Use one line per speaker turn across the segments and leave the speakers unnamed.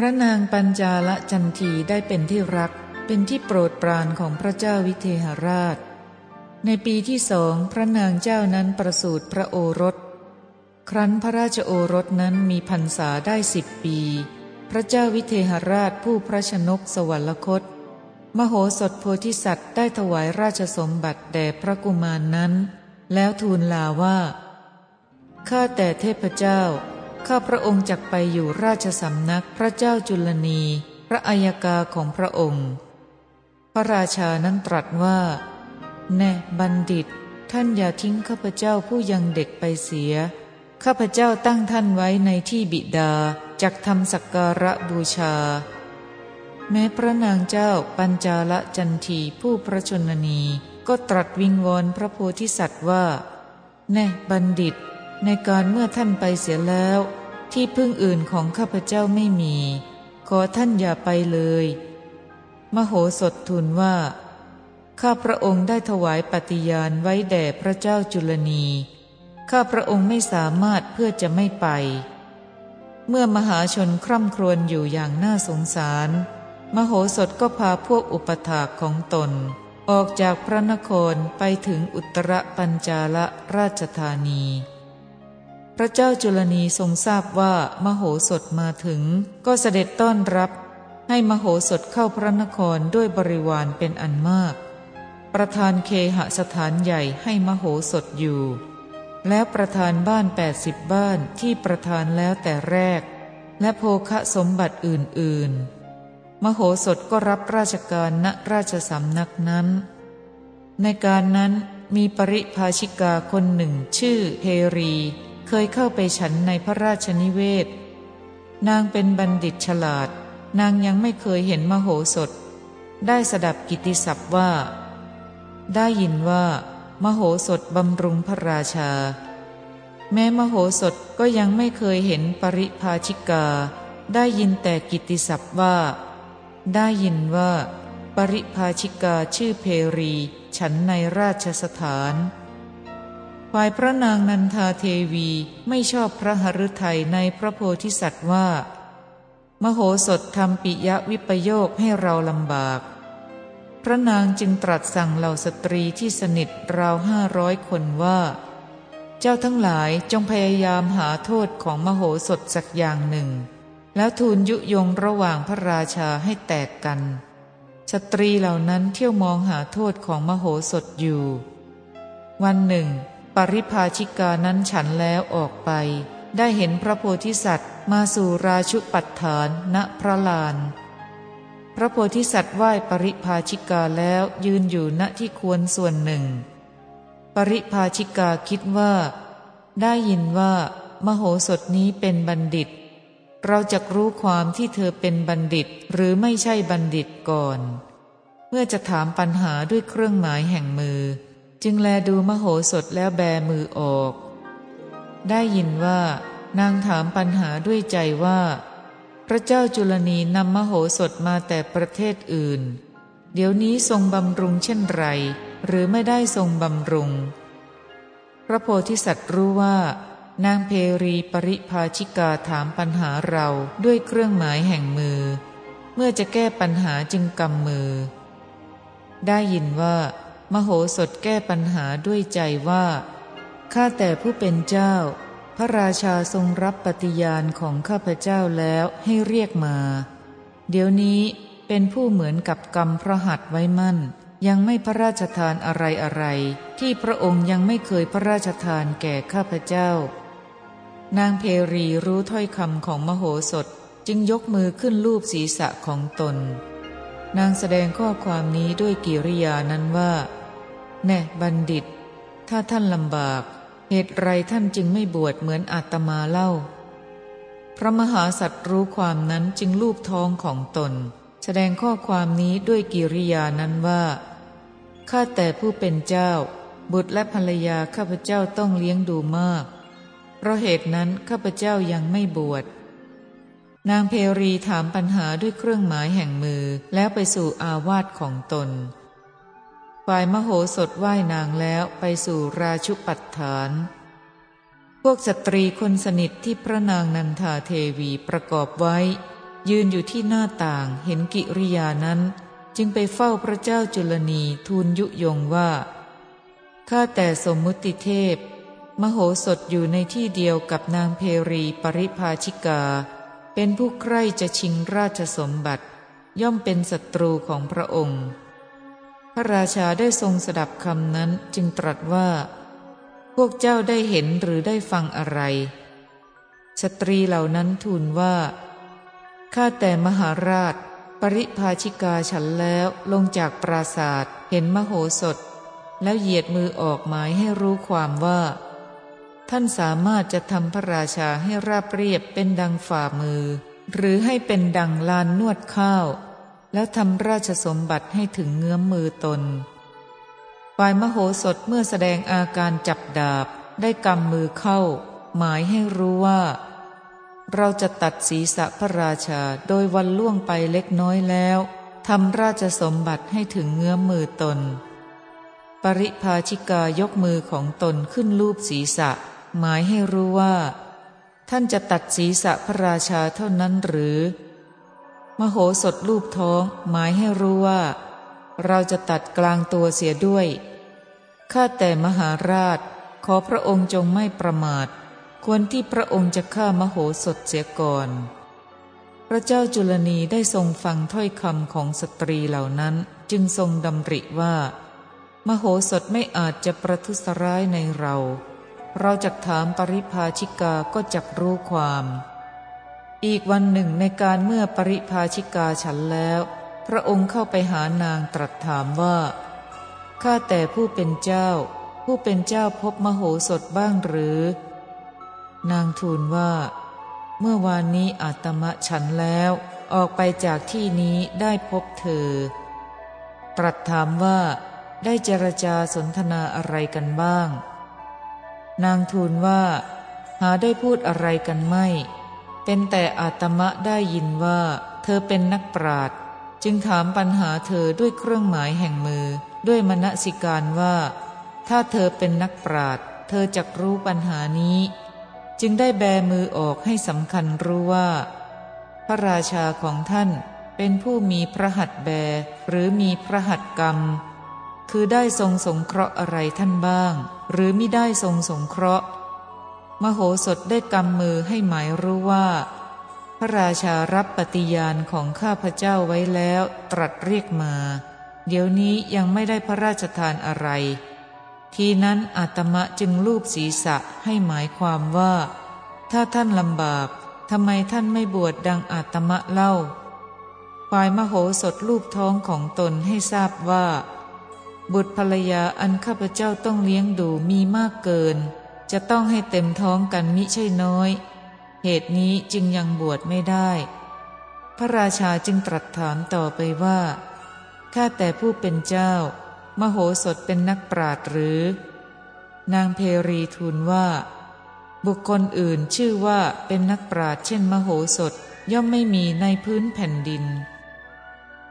พระนางปัญจาลจันทีได้เป็นที่รักเป็นที่โปรดปรานของพระเจ้าวิเทหราช ในปีที่สองพระนางเจ้านั้นประสูติพระโอรส ครั้นพระราชโอรสนั้นมีพรรษาได้สิบปี พระเจ้าวิเทหราชผู้พระชนกสวรรคต มโหสถโพธิสัตว์ได้ถวายราชสมบัติแด่พระกุมารนนั้น แล้วทูลลาว่า ข้าแต่เทพเจ้า ข้าพระองค์จักไปอยู่ราชสำนักพระเจ้าจุลนี พระอัยกาของพระองค์ พระราชานั้นตรัสว่า แน่บัณฑิต ท่านอย่าทิ้งข้าพเจ้าผู้ยังเด็กไปเสีย ข้าพเจ้าตั้งท่านไว้ในที่บิดาจักทำสักการะบูชา แม้พระนางเจ้าปัญจาลจันทีผู้พระชนนีก็ตรัสวิงวอนพระโพธิสัตว์ว่า แน่บัณฑิต ในการเมื่อท่านไปเสียแล้ว ที่พึ่งอื่นของข้าพเจ้าไม่มี ขอท่านอย่าไปเลย มโหสถทูลว่า ข้าพระองค์ได้ถวายปฏิญาณไว้แด่พระเจ้าจุลนี ข้าพระองค์ไม่สามารถเพื่อจะไม่ไป เมื่อมหาชนคร่ำครวญอยู่อย่างน่าสงสาร มโหสถก็พาพวกอุปถากของตน ออกจากพระนครไปถึงอุตรปัญจาลราชธานี พระเจ้าจุลนีทรงทราบว่ามโหสถมาถึง ก็เสด็จต้อนรับให้มโหสถเข้าพระนครด้วยบริวารเป็นอันมาก ประธานเคหสถานใหญ่ให้มโหสถอยู่ แล้วประธานบ้านแปดสิบบ้านที่ประธานแล้วแต่แรก และโภคะสมบัติอื่น ๆ มโหสถก็รับราชการณราชสำนักนั้น ในการนั้นมีปริภาชิกาคนหนึ่งชื่อเฮรี เคยเข้าไปฉันในพระราชนิเวศ นางเป็นบัณฑิตฉลาด นางยังไม่เคยเห็นมโหสถ ได้สดับกิติศัพท์ว่า ได้ยินว่า มโหสถบำรุงพระราชา แม้มโหสถก็ยังไม่เคยเห็นปริภาชิกา ได้ยินแต่กิติศัพท์ว่า ได้ยินว่า ปริภาชิกาชื่อเพรี ฉันในราชสถาน ฝ่ายพระนางนันทาเทวีไม่ชอบพระหฤทัยในพระโพธิสัตว์ว่า มโหสถทำปิยวิปโยคให้เราลำบาก พระนางจึงตรัสสั่งเหล่าสตรีที่สนิทราวห้าร้อยคนว่า เจ้าทั้งหลายจงพยายามหาโทษของมโหสถสักอย่างหนึ่ง แล้วทูลยุยงระหว่างพระราชาให้แตกกัน สตรีเหล่านั้นเที่ยวมองหาโทษของมโหสถอยู่ วันหนึ่ง ริภาชิกานั้นฉันแล้วออกไป ได้เห็นพระโพธิสัตว์ มาสู่ราชุปัฏฐานณพระลาน พระโพธิสัตว์ไหว้ปริภาชิกาแล้วยืนอยู่ณที่ควรส่วนหนึ่ง ปริภาชิกาคิดว่า ได้ยินว่า มโหสถนี้เป็นบัณฑิต เราจะรู้ความที่เธอเป็นบัณฑิตหรือไม่ใช่บัณฑิตก่อน เมื่อจะถามปัญหาด้วยเครื่องหมายแห่งมือ จึงแลดูมโหสถแล้วแบมือออก ได้ยินว่านางถามปัญหาด้วยใจว่า พระเจ้าจุลนีนำมโหสถมาแต่ประเทศอื่น เดี๋ยวนี้ทรงบำรุงเช่นไร หรือไม่ได้ทรงบำรุง พระโพธิสัตว์รู้ว่า นางเพรีปริภาชิกาถามปัญหาเราด้วยเครื่องหมายแห่งมือ เมื่อจะแก้ปัญหาจึงกำมือ ได้ยินว่า มโหสถแก้ปัญหาด้วยใจว่า ข้าแต่ผู้เป็นเจ้า พระราชาทรงรับปฏิญาณของข้าพเจ้าแล้วให้เรียกมา เดี๋ยวนี้เป็นผู้เหมือนกับกรรมพระหัตไว้มั่น ยังไม่พระราชทานอะไรอะไร ที่พระองค์ยังไม่เคยพระราชทานแก่ข้าพเจ้า นางเพรีรู้ถ้อยคำของมโหสถจึงยกมือขึ้นลูบศีรษะของตน นางแสดงข้อความนี้ด้วยกิริยานั้นว่า แน่บัณฑิต ถ้าท่านลำบาก เหตุไรท่านจึงไม่บวชเหมือนอาตมาเล่า พระมหาสัตว์รู้ความนั้นจึงลูบท้องของตน แสดงข้อความนี้ด้วยกิริยานั้นว่า ข้าแต่ผู้เป็นเจ้า บุตรและภรรยาข้าพเจ้าต้องเลี้ยงดูมาก เพราะเหตุนั้นข้าพเจ้ายังไม่บวชนางเพรีถามปัญหาด้วยเครื่องหมายแห่งมือแล้วไปสู่อาวาสของตน ฝ่ายมโหสถว่ายนางแล้วไปสู่ราชุปัฏฐาน พวกสตรีคนสนิทที่พระนางนันทาเทวีประกอบไว้ ยืนอยู่ที่หน้าต่างเห็นกิริยานั้น จึงไปเฝ้าพระเจ้าจุลนีทูลยุยงว่าข้าแต่สมมุติเทพ มโหสถอยู่ในที่เดียวกับนางเพรีปริภาชิกา เป็นผู้ใคร่จะชิงราชสมบัติ ย่อมเป็นศัตรูของพระองค์ ระราชาได้ทรงสดับคำนั้นจึงตรัสว่า พวกเจ้าได้เห็นหรือได้ฟังอะไร สตรีเหล่านั้นทูลว่า ข้าแต่มหาราช ปริภาชิกาฉันแล้วลงจากปราศาสตร์เห็นมโหสถ แล้วเหยียดมือออกหมายให้รู้ความว่า ท่านสามารถจะทำพระราชาให้ราบเรียบเป็นดังฝ่ามือ หรือให้เป็นดังลานนวดข้าว แล้วทำราชสมบัติให้ถึงเงื้อมมือตน ฝ่ายมโหสถเมื่อแสดงอาการจับดาบได้กำมือเข้า หมายให้รู้ว่า เราจะตัดศีรษะพระราชาโดยวันล่วงไปเล็กน้อยแล้วทำราชสมบัติให้ถึงเงื้อมมือตน ปริภาชิกายกมือของตนขึ้นรูปศีรษะ หมายให้รู้ว่า ท่านจะตัดศีรษะพระราชาเท่านั้นหรือ มโหสถรูปท้องหมายให้รู้ว่า เราจะตัดกลางตัวเสียด้วย ข้าแต่มหาราช ขอพระองค์จงไม่ประมาท ควรที่พระองค์จะฆ่ามโหสถเสียก่อน พระเจ้าจุลนีได้ทรงฟังถ้อยคำของสตรีเหล่านั้นจึงทรงดำริว่า มโหสถไม่อาจจะประทุษร้ายในเรา เราจะถามปริภาชิกาก็จักรู้ความ อีกวันหนึ่งในการเมื่อปริภาชิกาฉันแล้ว พระองค์เข้าไปหานางตรัสถามว่า ข้าแต่ผู้เป็นเจ้า ผู้เป็นเจ้าพบมโหสถบ้างหรือ นางทูลว่า เมื่อวานนี้อาตมะฉันแล้ว ออกไปจากที่นี้ได้พบเธอ ตรัสถามว่า ได้เจรจาสนทนาอะไรกันบ้าง นางทูลว่า หาได้พูดอะไรกันไม่ เป็นแต่อาตมะได้ยินว่า เธอเป็นนักปราดจึงถามปัญหาเธอด้วยเครื่องหมายแห่งมือ ด้วยมณสิการว่า ถ้าเธอเป็นนักปราดเธอจะรู้ปัญหานี้ จึงได้แบมือออกให้สำคัญรู้ว่า พระราชาของท่านเป็นผู้มีพระหัตถ์แบหรือมีพระหัตถ์กรรม คือได้ทรงสงเคราะห์อะไรท่านบ้าง หรือไม่ได้ทรงสงเคราะห์ มโหสถได้กำมือให้หมายรู้ว่า พระราชารับปฏิญาณของข้าพเจ้าไว้แล้วตรัสเรียกมา เดี๋ยวนี้ยังไม่ได้พระราชทานอะไร ทีนั้นอาตมะจึงลูบศีรษะให้หมายความว่า ถ้าท่านลำบากทำไมท่านไม่บวชดดังอาตมะเล่า ฝ่ายมโหสถลูบท้องของตนให้ทราบว่า บุตรภรรยาอันข้าพเจ้าต้องเลี้ยงดูมีมากเกิน จะต้องให้เต็มท้องกันมิใช่น้อย เหตุนี้จึงยังบวชไม่ได้ พระราชาจึงตรัสถามต่อไปว่าข้าแต่ผู้เป็นเจ้า มโหสถเป็นนักปราดหรือ นางเพรีทูลว่า บุคคลอื่นชื่อว่าเป็นนักปราดเช่นมโหสถย่อมไม่มีในพื้นแผ่นดิน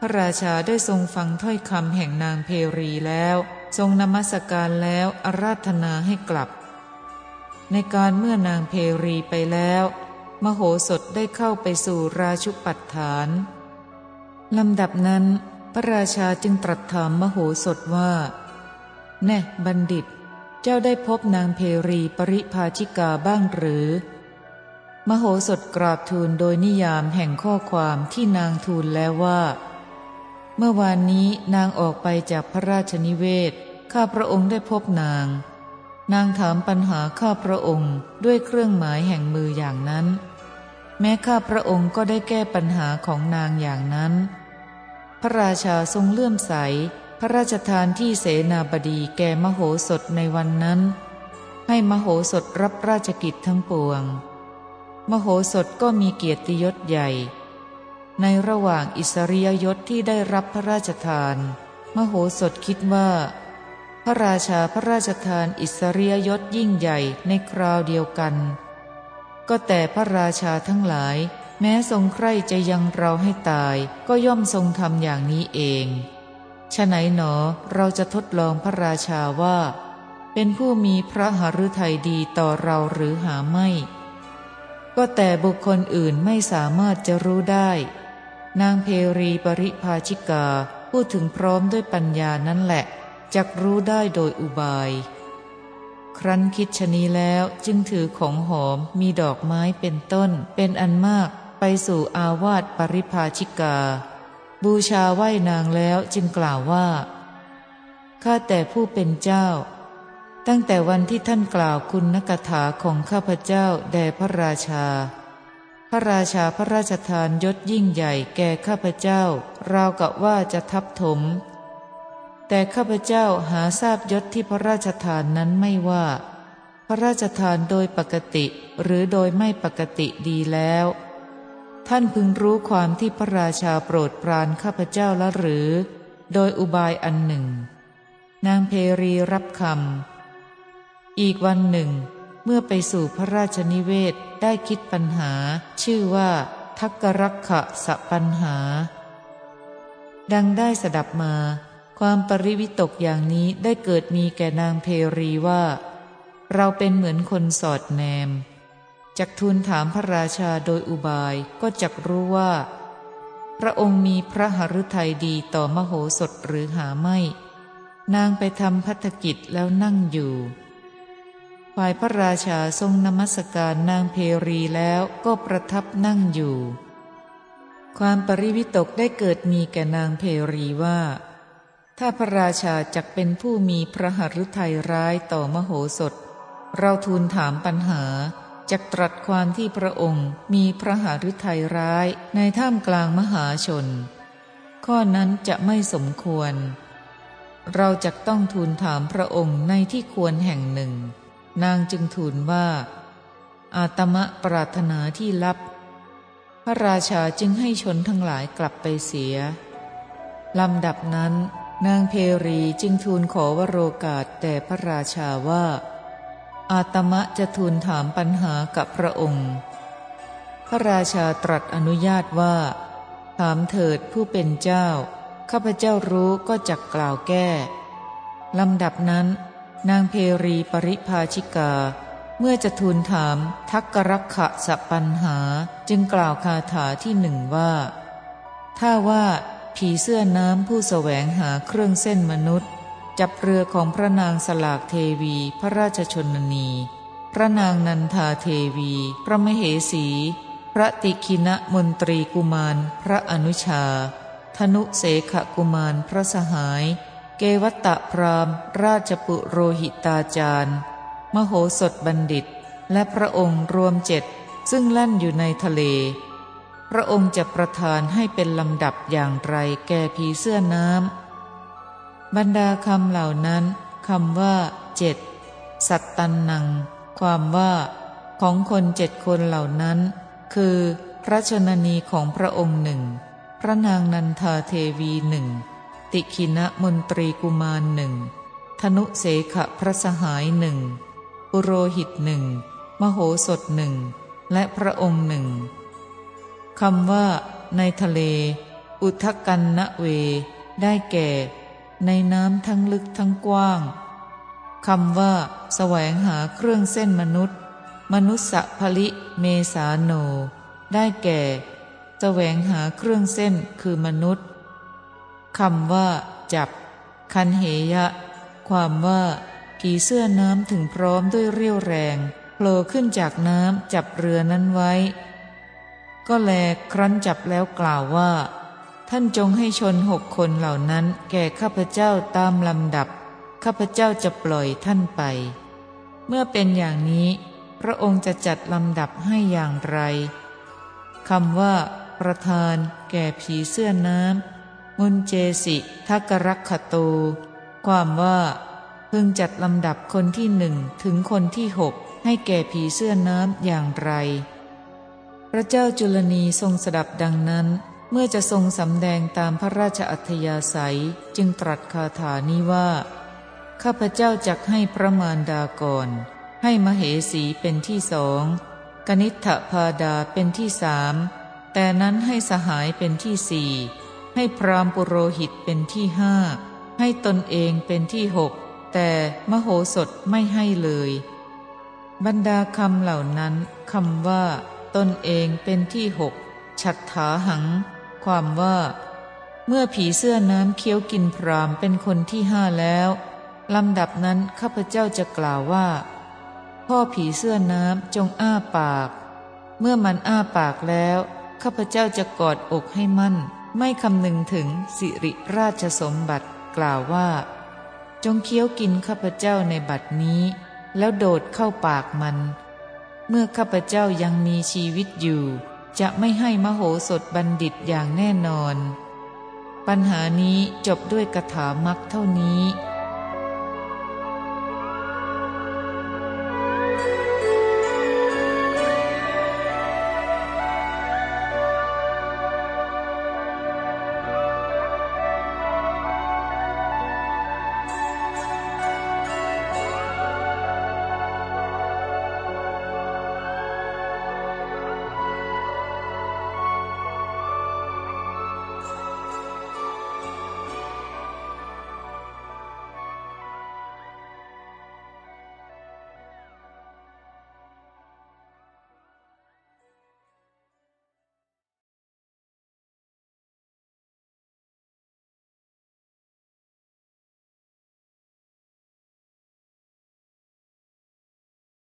พระราชาได้ทรงฟังถ้อยคำแห่งนางเพรีแล้ว ทรงนมัสการแล้วอาราธนาให้กลับ ในการเมื่อนางเพรีไปแล้ว มโหสถได้เข้าไปสู่ราชุปัฏฐานลำดับนั้น พระราชาจึงตรัสถามมโหสถว่า แน่บัณฑิต เจ้าได้พบนางเพรีปริภาชิกาบ้างหรือ มโหสถกราบทูลโดยนิยามแห่งข้อความที่นางทูลแล้วว่า เมื่อวานนี้นางออกไปจากพระราชนิเวศ ข้าพระองค์ได้พบนาง นางถามปัญหาข้าพระองค์ด้วยเครื่องหมายแห่งมืออย่างนั้น แม้ข้าพระองค์ก็ได้แก้ปัญหาของนางอย่างนั้น พระราชาทรงเลื่อมใส พระราชทานที่เสนาบดีแก่มโหสถในวันนั้น ให้มโหสถรับราชกิจทั้งปวง มโหสถก็มีเกียรติยศใหญ่ ในระหว่างอิสริยยศที่ได้รับพระราชทาน มโหสถคิดว่า พระราชาพระราชทานอิสริยยศยิ่งใหญ่ในคราวเดียวกัน ก็แต่พระราชาทั้งหลาย แม้ทรงใคร่จะยังเราให้ตายก็ย่อมทรงทำอย่างนี้เองฉะไหนหนอเราจะทดลองพระราชาว่า เป็นผู้มีพระหฤทัยดีต่อเราหรือหาไม่ ก็แต่บุคคลอื่นไม่สามารถจะรู้ได้ นางเพรีปริภาชิกาพูดถึงพร้อมด้วยปัญญานั่นแหละ จักรู้ได้โดยอุบาย ครั้นคิดชนีแล้วจึงถือของหอมมีดอกไม้เป็นต้น เป็นอันมากไปสู่อาวาสปริภาชิกา บูชาไหวนางแล้วจึงกล่าวว่าข้าแต่ผู้เป็นเจ้า ตั้งแต่วันที่ท่านกล่าวคุณนกถาของข้าพเจ้าแด่พระราชา พระราชาพระราชทานยศยิ่งใหญ่แก่ข้าพเจ้าราวกับว่าจะทับถม แต่ข้าพเจ้าหาทราบยศที่พระราชทานนั้นไม่ว่า พระราชทานโดยปกติหรือโดยไม่ปกติดีแล้ว ท่านพึงรู้ความที่พระราชาโปรดปรานข้าพเจ้าละหรือ โดยอุบายอันหนึ่ง นางเพรีรับคำอีกวันหนึ่ง เมื่อไปสู่พระราชนิเวศได้คิดปัญหา ชื่อว่า ทักกรักขะสปัญหา ดังได้สดับมา ความปริวิตกอย่างนี้ได้เกิดมีแก่นางเพรีว่า เราเป็นเหมือนคนสอดแนมจักทูลถามพระราชาโดยอุบายก็จักรู้ว่า พระองค์มีพระหฤทัยดีต่อมโหสถหรือหาไม่ นางไปทำพัฒกิจแล้วนั่งอยู่ ฝ่ายพระราชาทรงนมัสการนางเพรีแล้วก็ประทับนั่งอยู่ ความปริวิตกได้เกิดมีแก่นางเพรีว่า ถ้าพระราชาจักเป็นผู้มีพระหฤทัยร้ายต่อมโหสถ เราทูลถามปัญหาจักตรัสความที่พระองค์มีพระหฤทัยร้ายในท่ามกลางมหาชน ข้อนั้นจะไม่สมควร เราจะต้องทูลถามพระองค์ในที่ควรแห่งหนึ่ง นางจึงทูลว่า อาตมะปรารถนาที่ลับ พระราชาจึงให้ชนทั้งหลายกลับไปเสียลำดับนั้น นางเพรีจึงทูลขอวโรกาสแต่พระราชาว่า อาตมะจะทูลถามปัญหากับพระองค์ พระราชาตรัสอนุญาตว่า ถามเถิดผู้เป็นเจ้า ข้าพเจ้ารู้ก็จักกล่าวแก้ลำดับนั้น นางเพรีปริภาชิกา เมื่อจะทูลถามทักกรักขะสปัญหาจึงกล่าวคาถาที่หนึ่งว่า ถ้าว่า ผีเสื้อน้ำผู้แสวงหาเครื่องเส้นมนุษย์ จับเรือของพระนางสลากเทวีพระราชชนนี พระนางนันทาเทวี พระมเหสี พระติคินะมนตรีกุมาร พระอนุชา ธนุเสขกุมารพระสหาย เกวัตตะพราม ราชปุโรหิตาจารย์ มโหสถบัณฑิต และพระองค์รวมเจ็ดซึ่งลั่นอยู่ในทะเล พระองค์จะประทานให้เป็นลำดับอย่างไรแก่ผีเสื้อน้ำบรรดาคำเหล่านั้นคำว่าเจ็ดสัตตันนัง ความว่า ของคนเจ็ดคนเหล่านั้น คือพระชนนีของพระองค์หนึ่ง พระนางนันทาเทวีหนึ่ง ติคินะมนตรีกุมารหนึ่ง ธนุเสขะพระสหายหนึ่งปุโรหิตหนึ่ง มโหสถหนึ่ง และพระองค์หนึ่ง คำว่า ในทะเล อุทกันนะเว ได้แก่ ในน้ำทั้งลึกทั้งกว้างคำว่า แสวงหาเครื่องเส้นมนุษย์ มนุสสะภลิเมสาโน ได้แก่ แสวงหาเครื่องเส้นคือมนุษย์คำว่า จับ คันเหยะ ความว่าผีเสื้อน้ำถึงพร้อมด้วยเรี่ยวแรงโผล่ขึ้นจากน้ำจับเรือนั้นไว้ ก็แลครั้นจับแล้วกล่าวว่า ท่านจงให้ชนหกคนเหล่านั้น แก่ข้าพเจ้าตามลำดับ ข้าพเจ้าจะปล่อยท่านไป เมื่อเป็นอย่างนี้ พระองค์จะจัดลำดับให้อย่างไรคำว่า ประธาน แก่ผีเสื้อน้ำมุนเจสิทักรักขโต ความว่าพึงจัดลำดับคนที่หนึ่งถึงคนที่หกให้แก่ผีเสื้อน้ำอย่างไร ระเจ้าจุลนีทรงสดับดังนั้น เมื่อจะทรงสำแดงตามพระราชอัธยาศัยจึงตรัสคาถานี้ว่า ข้าพเจ้าจักให้พระมารดาก่อน ให้มเหสีเป็นที่สอง กนิษฐพาดาเป็นที่สาม แต่นั้นให้สหายเป็นที่สี่ให้พรามปุโรหิตเป็นที่ห้า ให้ตนเองเป็นที่หก แต่มโหสถไม่ให้เลย บรรดาคำเหล่านั้นคำว่า ตนเองเป็นที่หกฉัตถาหัง ความว่า เมื่อผีเสื้อน้ำเคี้ยวกินพรามเป็นคนที่ห้าแล้วลำดับนั้นข้าพเจ้าจะกล่าวว่า พ่อผีเสื้อน้ำจงอ้าปาก เมื่อมันอ้าปากแล้วข้าพเจ้าจะกอดอกให้มั่น ไม่คำนึงถึงสิริราชสมบัติกล่าวว่า จงเคี้ยวกินข้าพเจ้าในบัดนี้ แล้วโดดเข้าปากมัน เมื่อข้าพเจ้ายังมีชีวิตอยู่ จะไม่ให้มโหสถบัณฑิตอย่างแน่นอน ปัญหานี้จบด้วยกถามักเท่านี้